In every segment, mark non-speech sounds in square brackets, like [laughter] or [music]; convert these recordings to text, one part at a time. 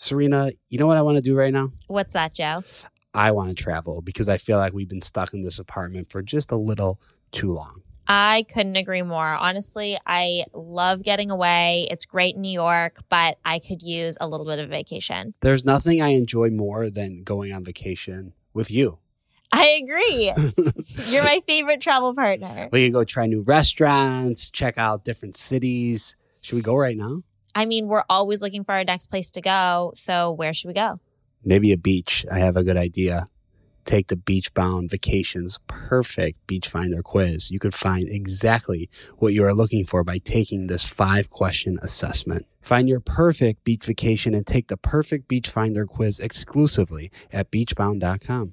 Serena, you know what I want to do right now? What's that, Joe? I want to travel because I feel like we've been stuck in this apartment for just a little too long. I couldn't agree more. Honestly, I love getting away. It's great in New York, but I could use a little bit of vacation. There's nothing I enjoy more than going on vacation with you. I agree. [laughs] You're my favorite travel partner. We can go try new restaurants, check out different cities. Should we go right now? I mean, we're always looking for our next place to go. So, where should we go? Maybe a beach. I have a good idea. Take the Beachbound Vacations Perfect Beach Finder quiz. You could find exactly what you are looking for by taking this five question assessment. Find your perfect beach vacation and take the perfect beach finder quiz exclusively at beachbound.com.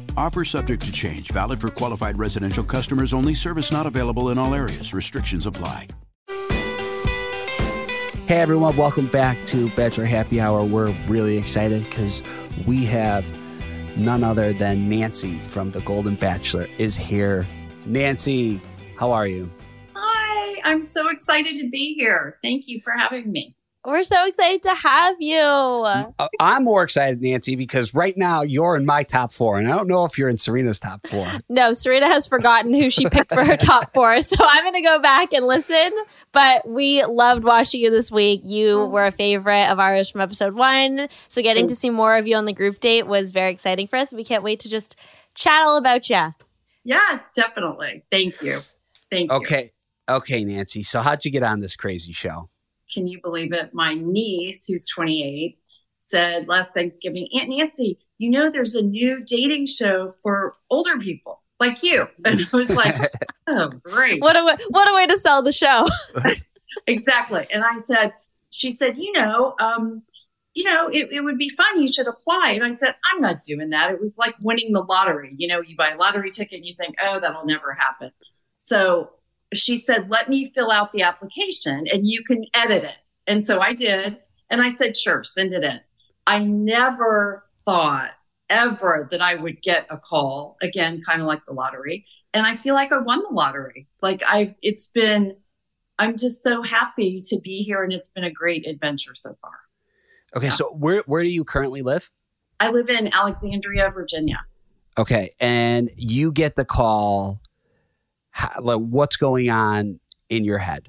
Offer subject to change, valid for qualified residential customers only. Service not available in all areas. Restrictions apply. Hey everyone, welcome back to Bachelor Happy Hour. We're really excited because we have none other than Nancy from The Golden Bachelor is here. Nancy, how are you? Hi, I'm so excited to be here. Thank you for having me. We're so excited to have you. Uh, I'm more excited, Nancy, because right now you're in my top four, and I don't know if you're in Serena's top four. [laughs] No, Serena has forgotten who she picked for her [laughs] top four. So I'm going to go back and listen. But we loved watching you this week. You were a favorite of ours from episode one. So getting to see more of you on the group date was very exciting for us. We can't wait to just chat all about you. Yeah, definitely. Thank you. Thank you. Okay. Okay, Nancy. So how'd you get on this crazy show? Can you believe it? My niece, who's 28, said last Thanksgiving, Aunt Nancy, you know, there's a new dating show for older people like you. [laughs] And I was like, [laughs] oh, great. What a, what a way to sell the show. [laughs] exactly. And I said, she said, you know, um, you know, it, it would be fun. You should apply. And I said, I'm not doing that. It was like winning the lottery. You know, you buy a lottery ticket and you think, oh, that'll never happen. So she said, let me fill out the application and you can edit it. And so I did. And I said, sure, send it in. I never thought ever that I would get a call again, kind of like the lottery. And I feel like I won the lottery. Like I, it's been, I'm just so happy to be here and it's been a great adventure so far. Okay. Yeah. So where, where do you currently live? I live in Alexandria, Virginia. Okay. And you get the call how, like, what's going on in your head?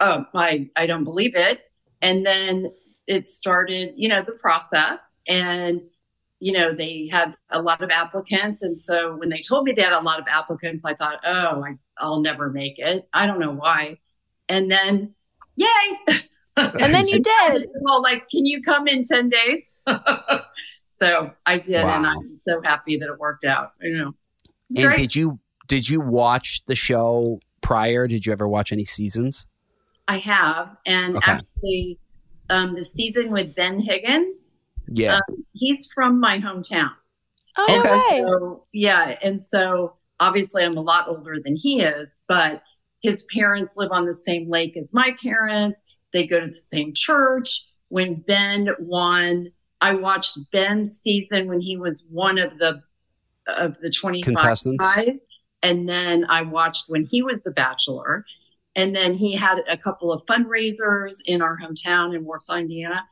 Oh, I, I don't believe it. And then it started, you know, the process. And, you know, they had a lot of applicants. And so when they told me they had a lot of applicants, I thought, oh, I, I'll never make it. I don't know why. And then, yay. [laughs] and then you [laughs] did. well, like, can you come in 10 days? [laughs] so I did. Wow. And I'm so happy that it worked out. You know, and great. did you did you watch the show prior? Did you ever watch any seasons? I have, and okay. actually, um, the season with Ben Higgins. Yeah, um, he's from my hometown. Oh, okay. So, yeah, and so obviously I'm a lot older than he is, but his parents live on the same lake as my parents. They go to the same church. When Ben won, I watched Ben's season when he was one of the of the 25 contestants. And then I watched when he was the bachelor. And then he had a couple of fundraisers in our hometown in Warsaw, Indiana.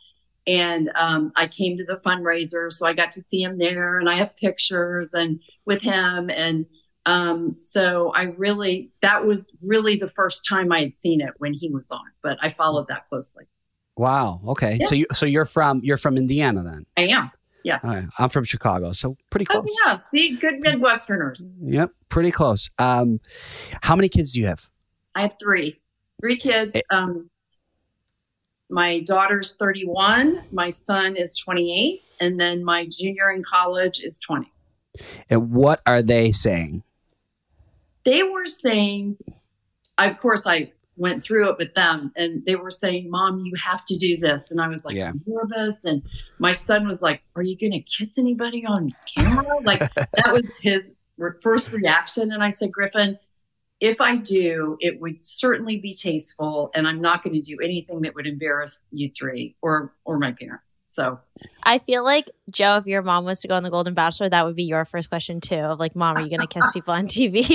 And um, I came to the fundraiser, so I got to see him there, and I have pictures and with him. And um, so I really, that was really the first time I had seen it when he was on. But I followed that closely. Wow. Okay. Yeah. So you, so you're from you're from Indiana then? I am. Yes. Right. I'm from Chicago, so pretty Oh close. yeah. See, good Midwesterners. Yep, pretty close. Um, how many kids do you have? I have three, three kids. Eh. Um, my daughter's 31, my son is 28, and then my junior in college is 20. And what are they saying? They were saying, of course, I went through it with them, and they were saying, "Mom, you have to do this," and I was like Yeah. I'm nervous, and my son was like, "Are you going to kiss anybody on camera?" like that was his re- first reaction, and I said, "Griffin." If I do, it would certainly be tasteful, and I'm not going to do anything that would embarrass you three or or my parents. So I feel like Joe, if your mom was to go on the Golden Bachelor, that would be your first question too. Of like, Mom, are you gonna kiss people on TV?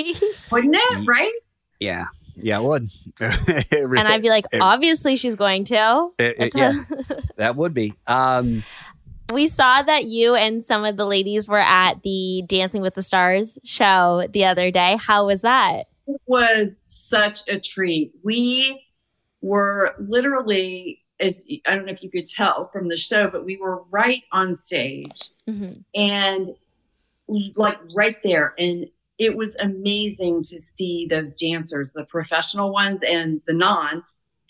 wouldn't Mm-hmm. it? Right? Yeah, yeah, it would. [laughs] and I'd be like, It- obviously she's going to. It- it- yeah, [laughs] that would be. Um, we saw that you and some of the ladies were at the Dancing with the Stars show the other day. How was that? It was such a treat. We were literally, as I don't know if you could tell from the show, but we were right on stage Mhm. and like right there. And it was amazing to see those dancers, the professional ones and the non,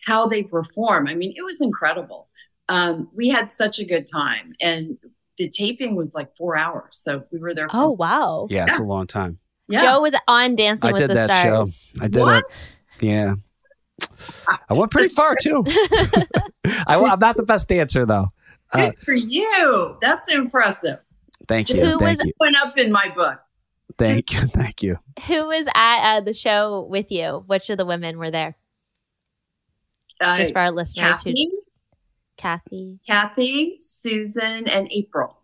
how they perform. I mean, it was incredible. Um, we had such a good time. And the taping was like four hours. So we were there. for- Oh wow! yeah, it's a long time. yeah. Joe was on Dancing I with did the that show. Stars. I did What? it. Yeah, I went pretty far too. [laughs] I, am not the best dancer though. Uh, Good for you. That's impressive. thank you. Who thank was- you. Went up in my book. Thank you. [laughs] Thank you. Who was at uh, the show with you? Which of the women were there? Uh, Just for our listeners who Kathy, Kathy. Kathy, Susan, and April.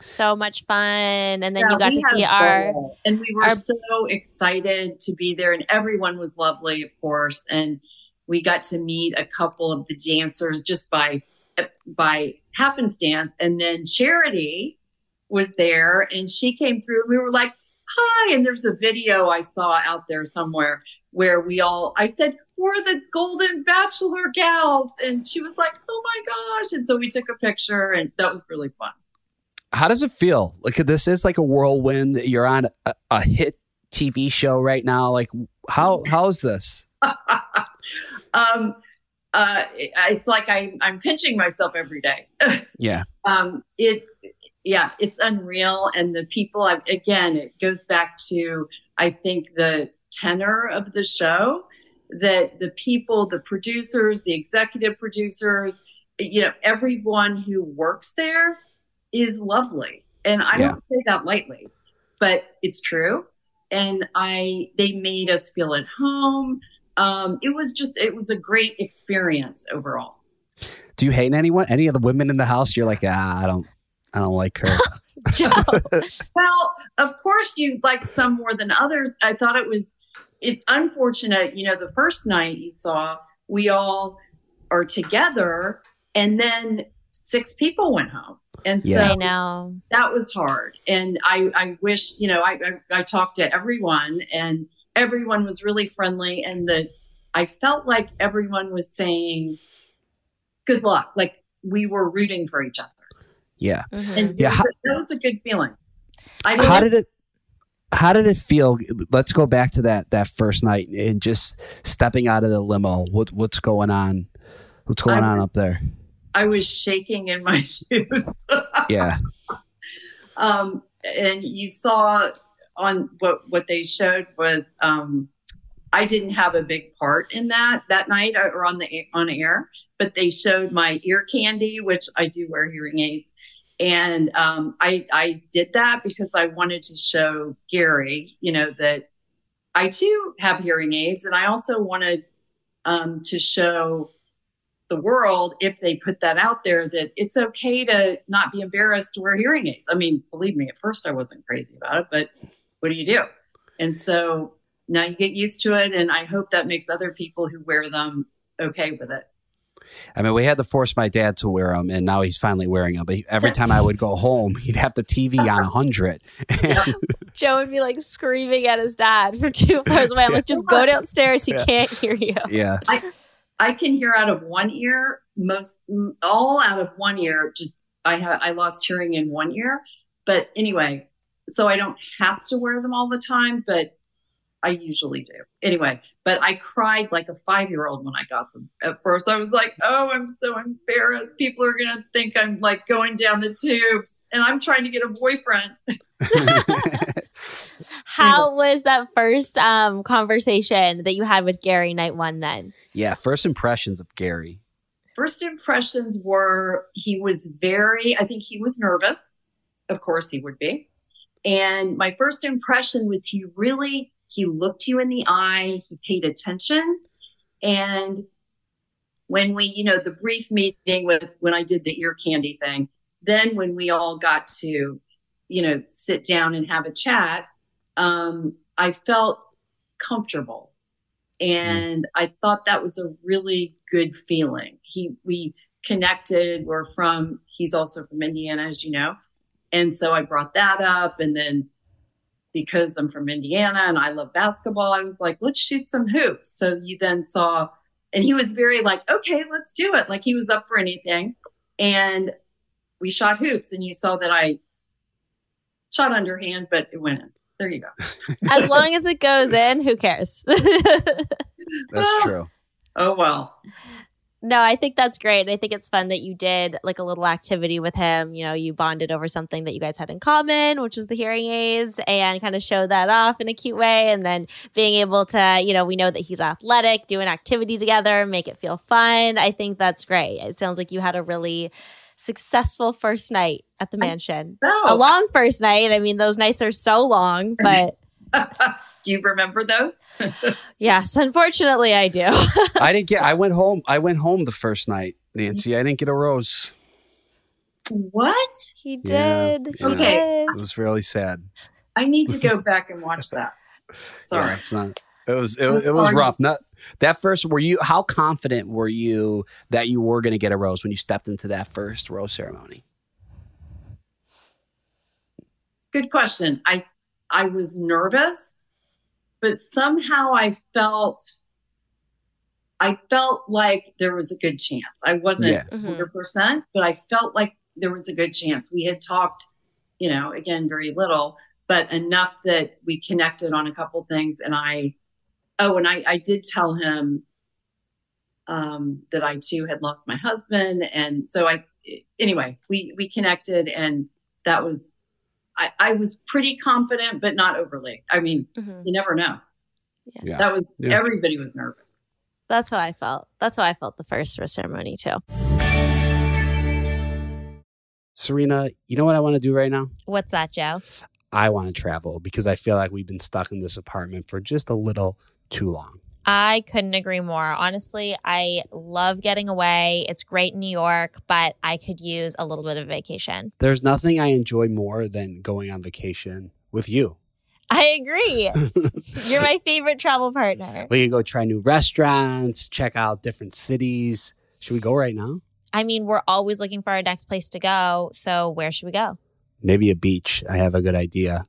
So much fun. And then Yeah, you got to see our ball, and we were our- so excited to be there, and everyone was lovely, of course. And we got to meet a couple of the dancers just by by happenstance, and then Charity was there, and she came through. and We were like, "Hi!" And there's a video I saw out there somewhere where we all. I said, "We're the Golden Bachelor gals," and she was like, "Oh my gosh!" And so we took a picture, and that was really fun. How does it feel? Like this is like a whirlwind. You're on a, a hit TV show right now. Like how how's this? [laughs] um, uh, it's like I, I'm pinching myself every day. [laughs] Yeah. um, it, yeah, it's unreal. And the people, I've, again, it goes back to, I think, the tenor of the show that the people, the producers, the executive producers, you know, everyone who works there is lovely. And I Yeah. don't say that lightly, but it's true. And I, they made us feel at home. Um, it was just, it was a great experience overall. Do you hate anyone? Any of the women in the house? You're like, ah, I don't, I don't like her. [laughs] [laughs] Well, of course, you like some more than others. I thought it was it unfortunate. You know, the first night you saw, we all are together, and then six people went home, and Yeah. I so know. that was hard. And I, I wish, you know, I, I, I talked to everyone, and everyone was really friendly, and the I felt like everyone was saying, "Good luck," like we were rooting for each other, yeah. Mhm. and Yeah, how- that was a good feeling. I How did it? How did it feel? Let's go back to that that first night and just stepping out of the limo. What what's going on? What's going I'm- on up there? I was shaking in my [laughs] shoes. Yeah, um, and you saw on what what they showed was um, I didn't have a big part in that that night uh, or on the on air, but they showed my ear candy, which I do wear hearing aids, and um, I I did that because I wanted to show Gerry, you know, that I too have hearing aids, and I also wanted um, to show the world if they put that out there that it's okay to not be embarrassed to wear hearing aids. I mean, believe me, at first I wasn't crazy about it, but what do you do? And so now you get used to it, and I hope that makes other people who wear them okay with it. I mean, we had to force my dad to wear them, and now he's finally wearing them. But every time I would go home, he'd have the TV on uh-huh. hundred. [laughs] Joe would be like screaming at his dad for two hours away. I'm like, just go [laughs] downstairs. He Yeah. can't hear you. yeah, I can hear out of one ear, most all out of one ear, just I have I lost hearing in one ear, but anyway, so I don't have to wear them all the time, but I usually do. Anyway, but I cried like a five year old when I got them. At first, I was like, oh, I'm so embarrassed. People are going to think I'm like going down the tubes and I'm trying to get a boyfriend. [laughs] [laughs] How was that first um, conversation that you had with Gerry night one then? Yeah, first impressions of Gerry. First impressions were he was very, I think he was nervous. Of course, he would be. And my first impression was he really he looked you in the eye, he paid attention. And when we, you know, the brief meeting with when I did the ear candy thing, then when we all got to, you know, sit down and have a chat, um, I felt comfortable. And mm. I thought that was a really good feeling. He we connected, we're from he's also from Indiana, as you know. And so I brought that up and then because I'm from Indiana and I love basketball, I was like, let's shoot some hoops. So you then saw, and he was very like, okay, let's do it. Like he was up for anything. And we shot hoops, and you saw that I shot underhand, but it went in. There you go. [laughs] as long as it goes in, who cares? [laughs] That's true. Oh, well. No, I think that's great. I think it's fun that you did like a little activity with him. You know, you bonded over something that you guys had in common, which is the hearing aids, and kind of showed that off in a cute way. And then being able to, you know, we know that he's athletic, do an activity together, make it feel fun. I think that's great. It sounds like you had a really successful first night at the mansion. A long first night. I mean, those nights are so long, but. [laughs] Do you remember those? yes, unfortunately, I do. [laughs] I didn't get. I went home. I went home the first night, Nancy. I didn't get a rose. What? He did. Yeah, okay, it was really sad. I need to go [laughs] back and watch that. Sorry, yeah, it's not. It was it, was, it was rough. Not that first. Were you? How confident were you that you were going to get a rose when you stepped into that first rose ceremony? Good question. I I was nervous but somehow I felt I felt like there was a good chance. I wasn't yeah. 100%, mm-hmm. but I felt like there was a good chance. We had talked, you know, again, very little, but enough that we connected on a couple things. And I, oh, and I, I did tell him um, that I too had lost my husband. And so I, anyway, we, we connected and that was I, I was pretty confident, but not overly. I mean, mm-hmm. you never know. Yeah. That was yeah. everybody was nervous. That's how I felt. That's how I felt the first ceremony too. Serena, you know what I want to do right now? What's that, Joe? I want to travel because I feel like we've been stuck in this apartment for just a little too long. I couldn't agree more. Honestly, I love getting away. It's great in New York, but I could use a little bit of vacation. There's nothing I enjoy more than going on vacation with you. I agree. [laughs] You're my favorite travel partner. We can go try new restaurants, check out different cities. Should we go right now? I mean, we're always looking for our next place to go. So, where should we go? Maybe a beach. I have a good idea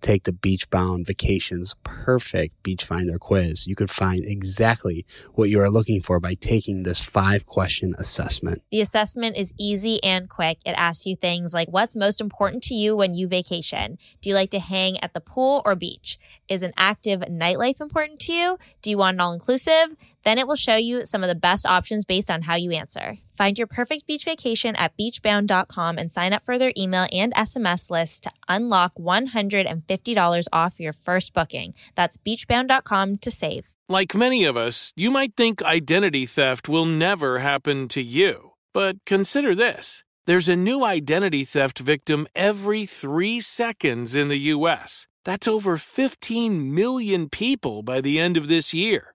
take the Beachbound Vacations Perfect Beach Finder quiz. You could find exactly what you are looking for by taking this five question assessment. The assessment is easy and quick. It asks you things like what's most important to you when you vacation? Do you like to hang at the pool or beach? Is an active nightlife important to you? Do you want an all inclusive? Then it will show you some of the best options based on how you answer. Find your perfect beach vacation at beachbound.com and sign up for their email and SMS list to unlock $150 off your first booking. That's beachbound.com to save. Like many of us, you might think identity theft will never happen to you. But consider this there's a new identity theft victim every three seconds in the U.S. That's over 15 million people by the end of this year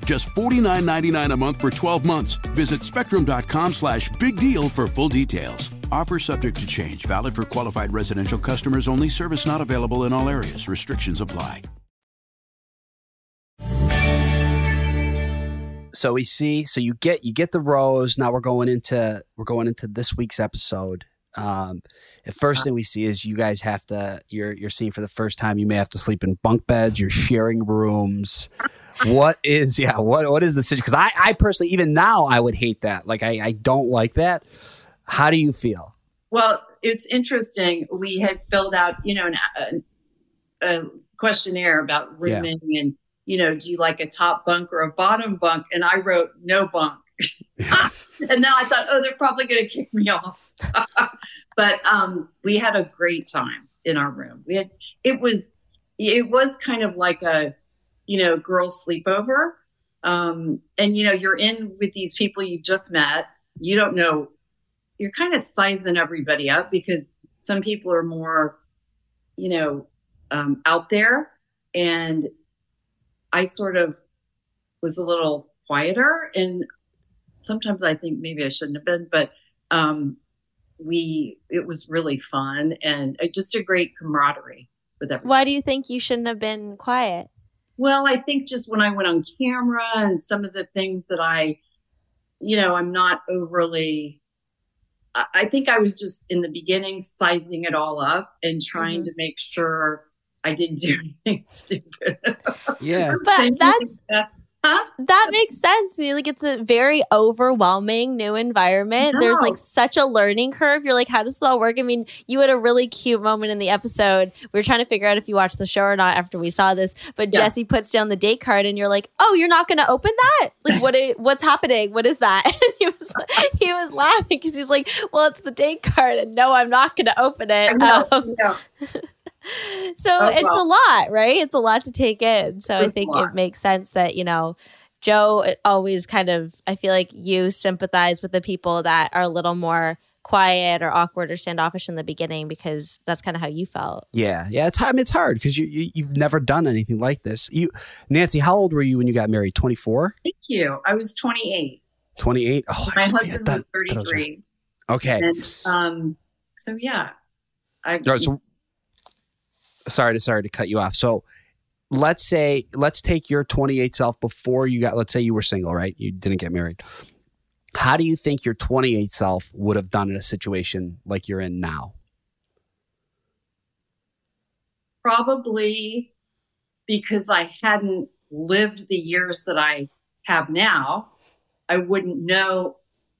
Just $49.99 a month for 12 months. Visit spectrum.com slash big deal for full details. Offer subject to change, valid for qualified residential customers only, service not available in all areas. Restrictions apply. so we see so you get you get the rose now we're going into we're going into this week's episode um the first thing we see is you guys have to you're you're seeing for the first time you may have to sleep in bunk beds you're sharing rooms what is yeah what what is the situation because i i personally even now i would hate that like i i don't like that how do you feel Well, it's interesting. We had filled out, you know, an, a, a questionnaire about Yeah. rooming and, you know, do you like a top bunk or a bottom bunk? And I wrote no bunk. [laughs] and now I thought, oh, they're probably going to kick me off. [laughs] but um, we had a great time in our room. We had, it was, it was kind of like a, you know, girls sleepover. Um, and, you know, you're in with these people you just met. You don't know you're kind of sizing everybody up because some people are more, you know, um, out there. And I sort of was a little quieter. And sometimes I think maybe I shouldn't have been, but um, we, it was really fun and uh, just a great camaraderie with everyone. Why do you think you shouldn't have been quiet? Well, I think just when I went on camera and some of the things that I, you know, I'm not overly. I I think I was just in the beginning sizing it all up and trying Mhm. to make sure I didn't do [laughs] anything stupid. yeah But that's huh? that makes sense. Like it's a very overwhelming new environment. There's like such a learning curve. You're like, how does this all work? I mean, you had a really cute moment in the episode. We were trying to figure out if you watched the show or not after we saw this. But Yeah. Jesse puts down the date card, and you're like, "Oh, you're not going to open that? Like, what? i- what's happening? What is that?" [laughs] And he was he was laughing because he's like, "Well, it's the date card, and no, I'm not going to open it." Um, yeah. [laughs] [laughs] so Oh, it's a lot, right? It's a lot to take in. So I It's a think it makes sense that, you know, Joe always kind of, I feel like you sympathize with the people that are a little more quiet or awkward or standoffish in the beginning because that's kind of how you felt. yeah yeah it's I mean, it's hard because you, you you've never done anything like this you nancy how old were you when you got married 24 Thank you. I was 28. 28 oh My I- I husband thought- was thought I was- 33. okay And um, so, yeah. I, All right, so sorry to sorry to cut you off. So let's say let's take your 28 self before you got let's say you were single, right? You didn't get married. How do you think your 28 self would have done in a situation like you're in now? probably because I hadn't lived the years that I have now, I wouldn't know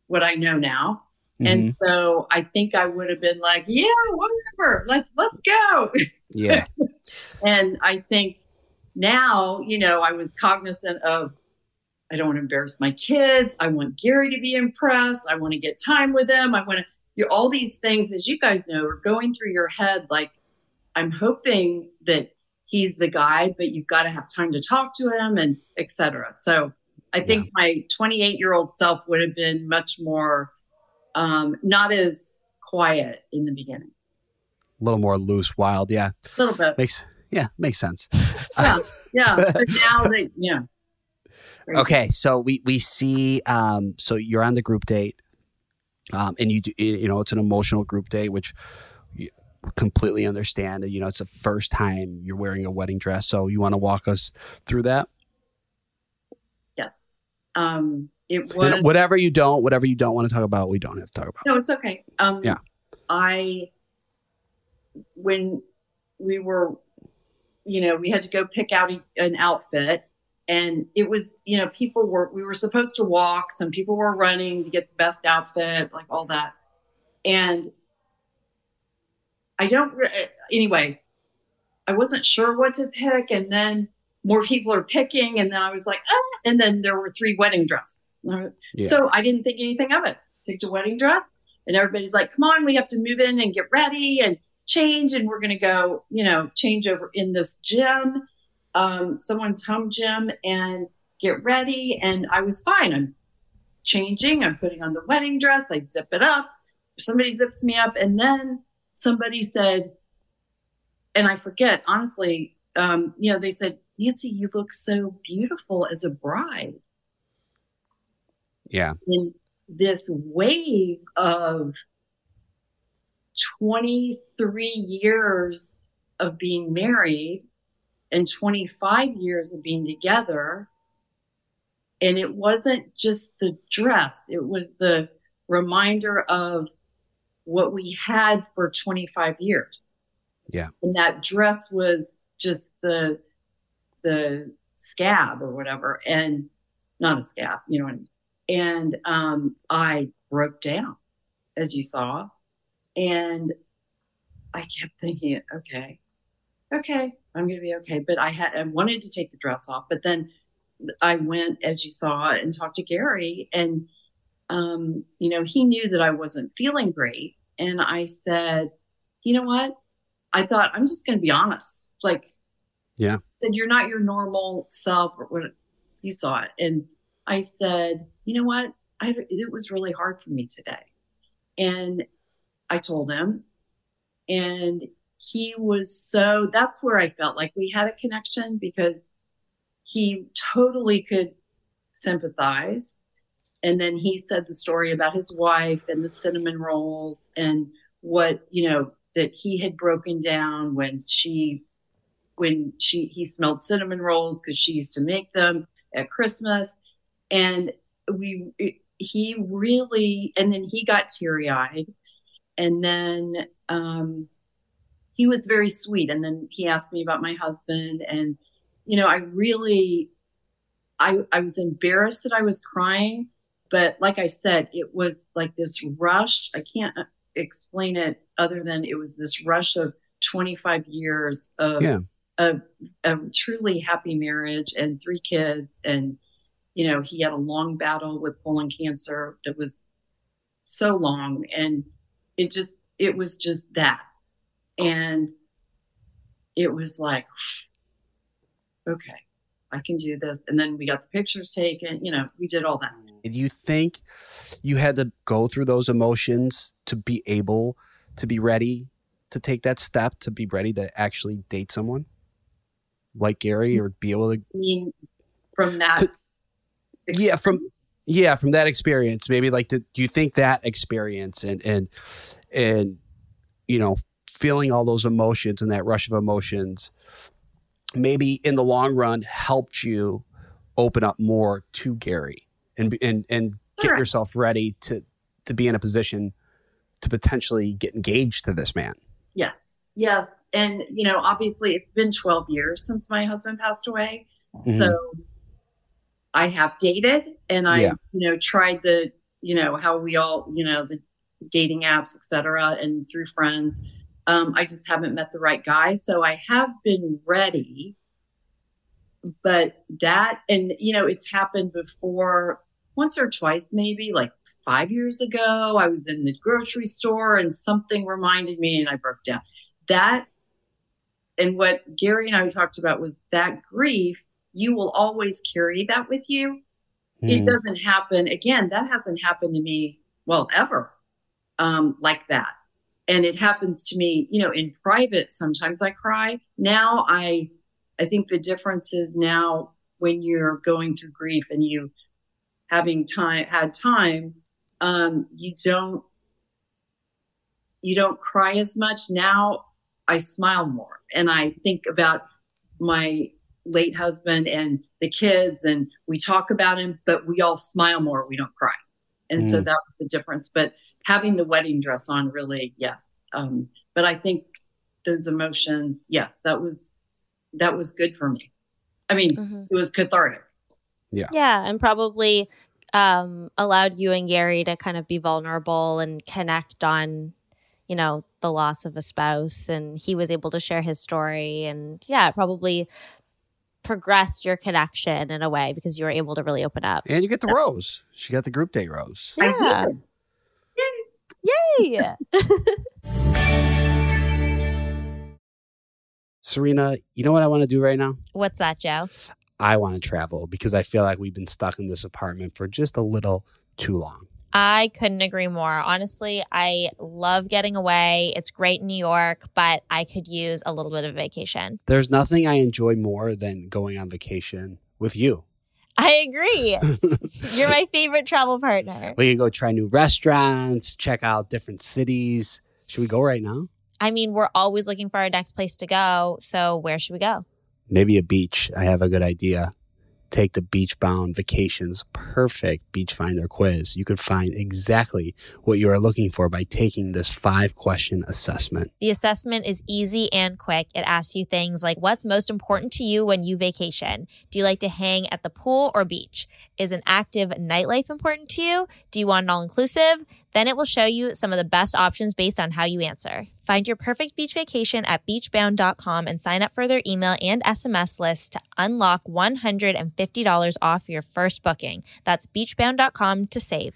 what I know now. Mhm. And so I think I would have been like, yeah, whatever, let's let's go. [laughs] yeah. And I think now, you know, I was cognizant of I don't want to embarrass my kids. I want Gerry to be impressed. I want to get time with them. I want to you all these things, as you guys know, are going through your head. Like, I'm hoping that he's the guy, but you've got to have time to talk to him and etc. So I think my 28 year old self would have been much more um, not as quiet in the beginning. A little more loose, wild. Yeah. A little bit. Makes yeah, makes sense. Yeah. Yeah. But now [laughs] that yeah. Okay, so we we see um so you're on the group date. Um and you do you know it's an emotional group date which you completely understand. You know, it's the first time you're wearing a wedding dress. So you want to walk us through that? Yes. Um, it was whatever you don't, whatever you don't want to talk about, we don't have to talk about. no, it's okay. Um, Yeah. I when we were you know, we had to go pick out a- an outfit. And it was, you know, people were, we were supposed to walk. Some people were running to get the best outfit, like all that. And I don't, anyway, I wasn't sure what to pick. And then more people are picking. And then I was like, ah. and then there were three wedding dresses. Yeah. So I didn't think anything of it. Picked a wedding dress. And everybody's like, come on, we have to move in and get ready and change. And we're going to go, you know, change over in this gym, um, someone's home gym and get ready. And I was fine. I'm changing. I'm putting on the wedding dress. I zip it up. Somebody zips me up. And then somebody said, and I forget, honestly, um, you know, they said, Nancy, you look so beautiful as a bride. Yeah. In this wave of 23 years of being married and 25 years of being together. And it wasn't just the dress, it was the reminder of what we had for 25 years. Yeah. And that dress was just the the scab or whatever and not a scab, you know what I mean? And um I broke down as you saw and I kept thinking, okay, okay, I'm going to be okay. But I had, I wanted to take the dress off, but then I went, as you saw, and talked to Gerry, and um, you know, he knew that I wasn't feeling great, and I said, you know what? I thought I'm just going to be honest, like, Yeah. said you're not your normal self, or what you saw it, and I said, you know what? I, it was really hard for me today, and I told him, and he was so that's where I felt like we had a connection because he totally could sympathize. And then he said the story about his wife and the cinnamon rolls and what, you know, that he had broken down when she when she he smelled cinnamon rolls because she used to make them at Christmas. And we he really and then he got teary-eyed. And then um he was very sweet. And then he asked me about my husband. And you know i really i i was embarrassed that i was crying. But like i said it was like this rush. I can't uh, explain it other than it was this rush of 25 years of Yeah. a, a truly happy marriage and three kids and you know he had a long battle with colon cancer that was so long and it just it was just that. And it was like [sighs] okay i can do this. And then we got the pictures taken you know we did all that. Do you think you had to go through those emotions to be able to be ready to take that step to be ready to actually date someone like Gerry or be able to i mean from that To- yeah from yeah from that experience maybe like the, do you think that experience and and and you know feeling all those emotions and that rush of emotions maybe in the long run helped you open up more to Gerry and and and get yourself ready to to be in a position to potentially get engaged to this man? Yes yes. And you know obviously it's been 12 years since my husband passed away. Mhm. so i have dated and i Yeah. you know tried the you know how we all you know the dating apps etc and through friends. Um, i just haven't met the right guy. So i have been ready but that and you know it's happened before once or twice maybe like five years ago i was in the grocery store and something reminded me and i broke down. That and what Gerry and i talked about was that grief you will always carry that with you. It Mhm. doesn't happen again that hasn't happened to me well ever um, like that. And it happens to me you know in private sometimes i cry. Now i i think the difference is now when you're going through grief and you having time had time um, you don't you don't cry as much. Now i smile more and i think about my late husband and the kids and we talk about him but we all smile more we don't cry and so Mm. that was the difference but having the wedding dress on really yes um, but i think those emotions yes that was that was good for me. I mean, Mhm. it was cathartic. Yeah. Yeah, and probably um, allowed you and Gerry to kind of be vulnerable and connect on, you know, the loss of a spouse. And he was able to share his story. And yeah, it probably progressed your connection in a way because you were able to really open up. And you get the rose. She got the group date rose. Yeah. did. Yay. [laughs] Serena, you know what I want to do right now? What's that, Joe? I want to travel because I feel like we've been stuck in this apartment for just a little too long. I couldn't agree more. Honestly, I love getting away. It's great in New York, but I could use a little bit of vacation. There's nothing I enjoy more than going on vacation with you. I agree. [laughs] You're my favorite travel partner. We can go try new restaurants, check out different cities. Should we go right now? I mean, we're always looking for our next place to go. So, where should we go? Maybe a beach. I have a good idea. Take the beach bound vacations perfect beach finder quiz. You could find exactly what you are looking for by taking this five question assessment. The assessment is easy and quick. It asks you things like what's most important to you when you vacation? Do you like to hang at the pool or beach? Is an active nightlife important to you? Do you want an all inclusive? Then it will show you some of the best options based on how you answer. Find your perfect beach vacation at beachbound.com and sign up for their email and SMS list to unlock $150 off your first booking. That's beachbound.com to save.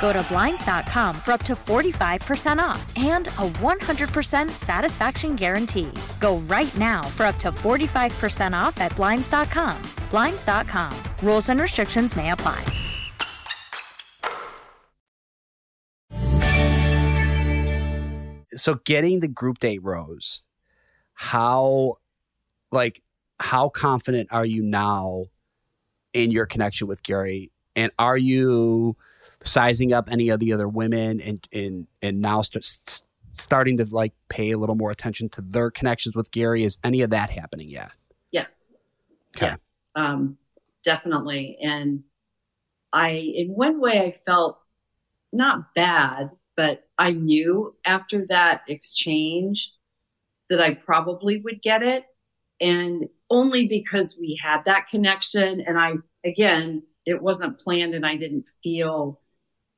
Go to Blinds.com for up to 45% off and a 100% satisfaction guarantee. Go right now for up to 45% off at Blinds.com. Blinds.com. Rules and restrictions may apply. So getting the group date rose, how like how confident are you now in your connection with Gerry? And are you sizing up any of the other women and and and now st- st- starting to like pay a little more attention to their connections with Gerry? Is any of that happening yet? Yes. Okay. Yeah, um, definitely. And I, in one way, I felt not bad, but I knew after that exchange that I probably would get it. And only because we had that connection. And I, again, it wasn't planned and I didn't feel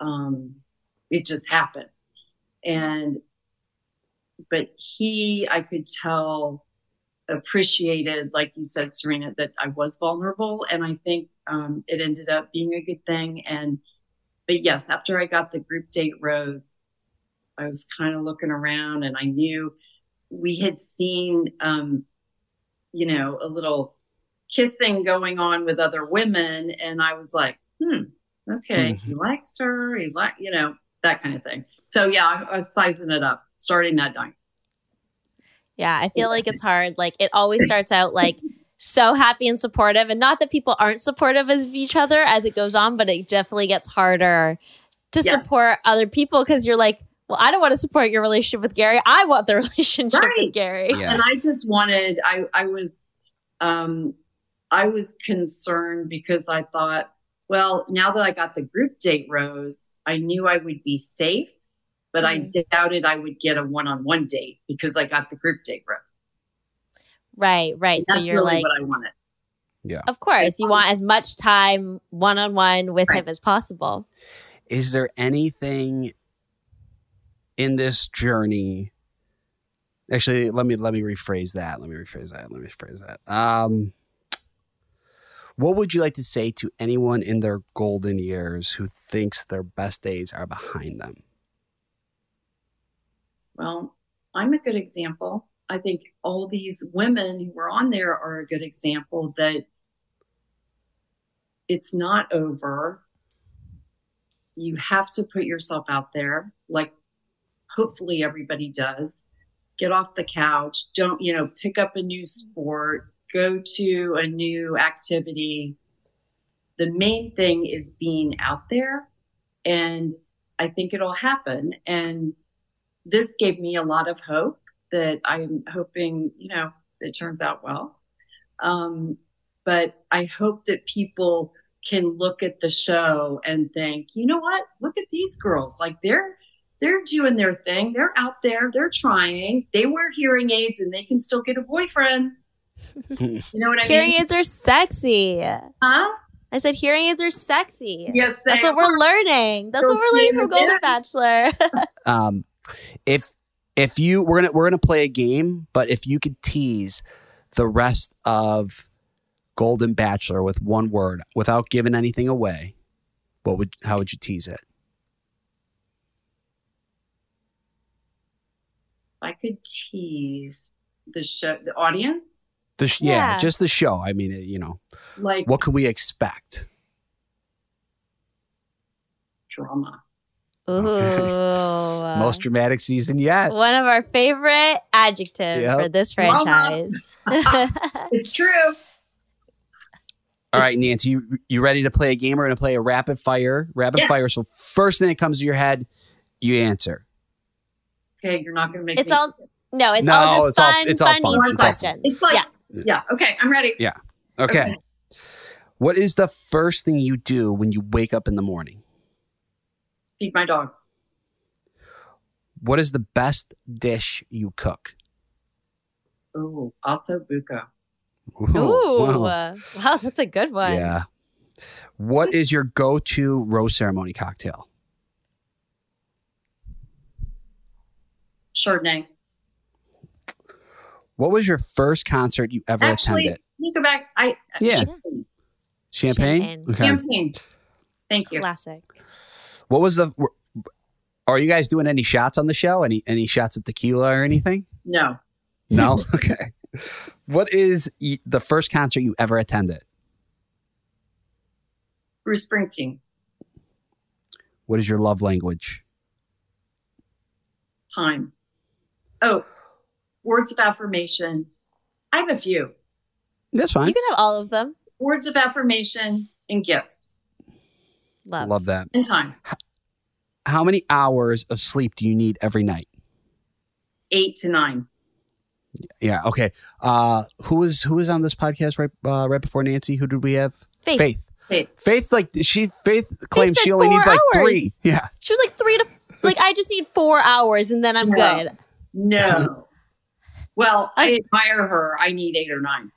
um, it just happened. And, but he, I could tell, appreciated, like you said, Serena, that I was vulnerable. And I think um, it ended up being a good thing. And, but yes, after I got the group date rose, I was kind of looking around and I knew we had seen, um, you know, a little kissing going on with other women. And I was like, hmm, okay, he likes her. He like, you know, that kind of thing. So yeah, I, I was sizing it up starting that night. Yeah, I feel like it's hard. Like it always starts out like [laughs] so happy and supportive, and not that people aren't supportive of each other as it goes on, but it definitely gets harder to Yeah. support other people because you're like, well, I don't want to support your relationship with Gerry. I want the [laughs] relationship Right. with Gerry. Yeah. and I just wanted I I was um I was concerned because I thought, well, now that I got the group date rose, I knew I would be safe, but I doubted I would get a one-on-one date because I got the group date rose. Right, right. So you're really like, what I wanted. Yeah. of course, you want as much time one on one with Right. him as possible. Is there anything in this journey? Actually, let me let me rephrase that. Let me rephrase that. Let me rephrase that. Um, what would you like to say to anyone in their golden years who thinks their best days are behind them? Well, I'm a good example. I think all these women who were on there are a good example that it's not over. You have to put yourself out there, like hopefully everybody does. Get off the couch. Don't, you know, pick up a new sport, go to a new activity. The main thing is being out there. And I think it'll happen. And this gave me a lot of hope that I'm hoping, you know, it turns out well. Um, but I hope that people can look at the show and think, you know what? Look at these girls. Like they're they're doing their thing. They're out there. They're trying. They wear hearing aids and they can still get a boyfriend. You know what I Hearing mean? aids are sexy. Huh? I said hearing aids are sexy. Yes, they That's what we're learning. That's what we're learning from Golden there. Bachelor. [laughs] um, if if you we're gonna we're gonna play a game, but if you could tease the rest of Golden Bachelor with one word without giving anything away, what would how would you tease it? I could tease the show, the audience, The sh- yeah. Yeah. just the show. I mean, you know, like what could we expect? drama. Ooh. [laughs] Most dramatic season yet. One of our favorite adjectives Yep. for this franchise. [laughs] It's true. All right, Nancy, you, you ready to play a game? We're going to play a rapid fire. Rapid Yeah. fire. So first thing that comes to your head, you answer. Okay, you're not going to make it. it's me- all no, it's No, all just it's all- fun, it's all fun, fun. easy It's questions. It's like, yeah. Yeah. Okay, I'm ready. Yeah. Okay. Okay. What is the first thing you do when you wake up in the morning? Feed my dog. What is the best dish you cook? Ooh, osso buco. Ooh, wow. Uh, wow. that's a good one. Yeah. What is your go-to rose ceremony cocktail? Chardonnay. What was your first concert you ever Actually, attended? you go back. I uh, Yeah. champagne. Champagne. Champagne. Okay. Champagne. Thank you. Classic. What was the? were- Are you guys doing any shots on the show? Any any shots of tequila or anything? No, No. [laughs] okay. What is the first concert you ever attended? Bruce Springsteen. What is your love language? Time. Oh, words of affirmation. I have a few That's fine. You can have all of them. words of affirmation and gifts Love. Love that. and time. How many hours of sleep do you need every night? Eight to nine. Yeah. Okay. Uh, who was who was on this podcast right uh, right before Nancy? Who did we have? Faith. Faith. Faith. Faith. Like she. Faith claims said she only four needs like three. Yeah. She was like three to like I just need four hours and then I'm No. good. No. Well, I I admire her. I need eight or nine.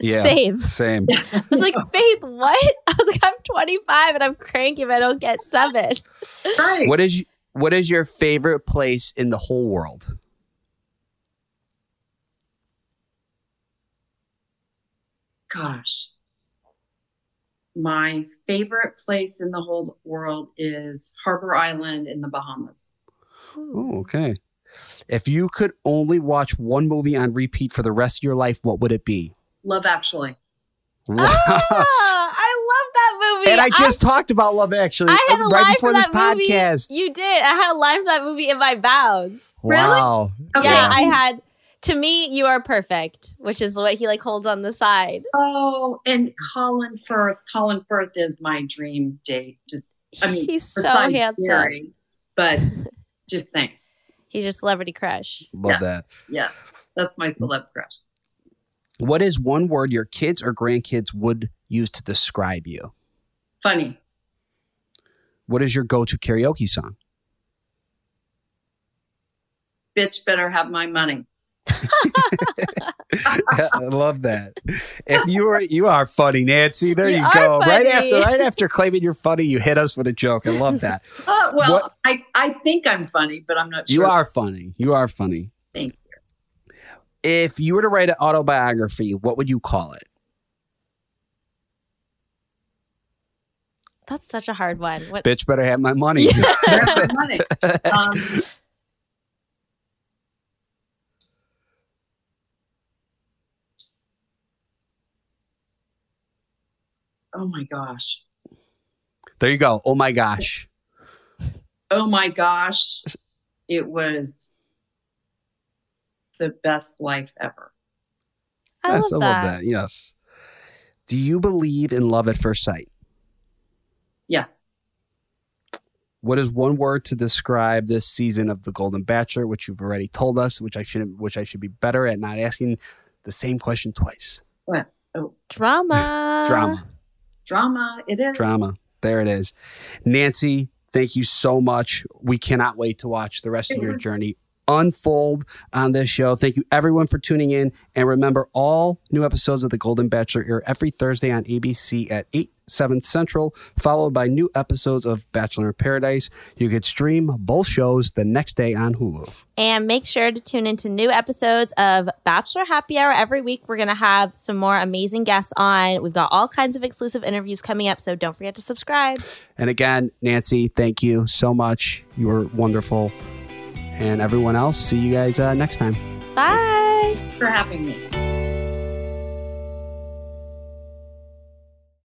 Yeah. Same. Same. [laughs] I was like, Faith, what? [laughs] I was like, I'm 25 and I'm cranky if I don't get seven. [laughs] Right. What is what is your favorite place in the whole world? Gosh. My favorite place in the whole world is Harbor Island in the Bahamas. Oh, okay. If you could only watch one movie on repeat for the rest of your life, what would it be? Love Actually. Wow. Ah, [laughs] I love that movie. and I just talked about Love Actually I had a right line before for this that movie. podcast. You did. I had a line for that movie in my vows. Wow. Okay. Yeah, I had. To me, you are perfect, which is what he like holds on the side. Oh, and Colin Firth. Colin Firth is my dream date. Just, I mean, He's so handsome. Gary, but just think, He's your celebrity crush. Love Yeah. that. yes, that's my celeb crush. What is one word your kids or grandkids would use to describe you? Funny. What is your go-to karaoke song? Bitch better have my money. [laughs] [laughs] [laughs] I love that. If you are you are funny, Nancy. There you, You are go. Right after, right after claiming you're funny, you hit us with a joke. I love that. [laughs] Uh, well, What- I, I think I'm funny, but I'm not sure. You are funny. You are funny. Thank you. If you were to write an autobiography, what would you call it? That's such a hard one. What? Bitch, better have my money. [laughs] Grab my money. Um, oh my gosh. there you go. Oh my gosh. Oh my gosh. It was the best life ever. I Yes, love I that. love that. Yes. Do you believe in love at first sight? Yes. What is one word to describe this season of The Golden Bachelor, which you've already told us, which I shouldn't, which I should be better at not asking the same question twice. What? Oh, Drama. [laughs] Drama. Drama. It is. Drama. There it is. Nancy, thank you so much. We cannot wait to watch the rest of your [laughs] journey unfold on this show. Thank you everyone for tuning in. And remember, all new episodes of The Golden Bachelor air every Thursday on ABC at 8, 7 Central, followed by new episodes of Bachelor in Paradise. You could stream both shows the next day on Hulu. And make sure to tune into new episodes of Bachelor Happy Hour every week. We're going to have some more amazing guests on. We've got all kinds of exclusive interviews coming up, so don't forget to subscribe. And again, Nancy, thank you so much. You were wonderful. And everyone else, see you guys uh, next time. Bye. Thanks for having me.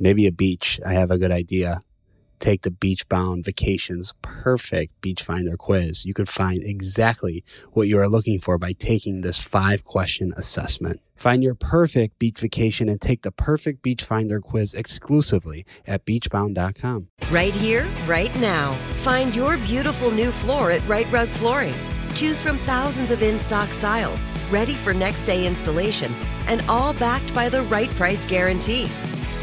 Maybe a beach. I have a good idea. Take the beach bound vacations perfect beach finder quiz. You could find exactly what you are looking for by taking this five question assessment. Find your perfect beach vacation and take the perfect beach finder quiz exclusively at beachbound.com. Right here, right now. Find your beautiful new floor at Rite Rug Flooring. Choose from thousands of in stock styles, ready for next day installation, and all backed by the right price guarantee.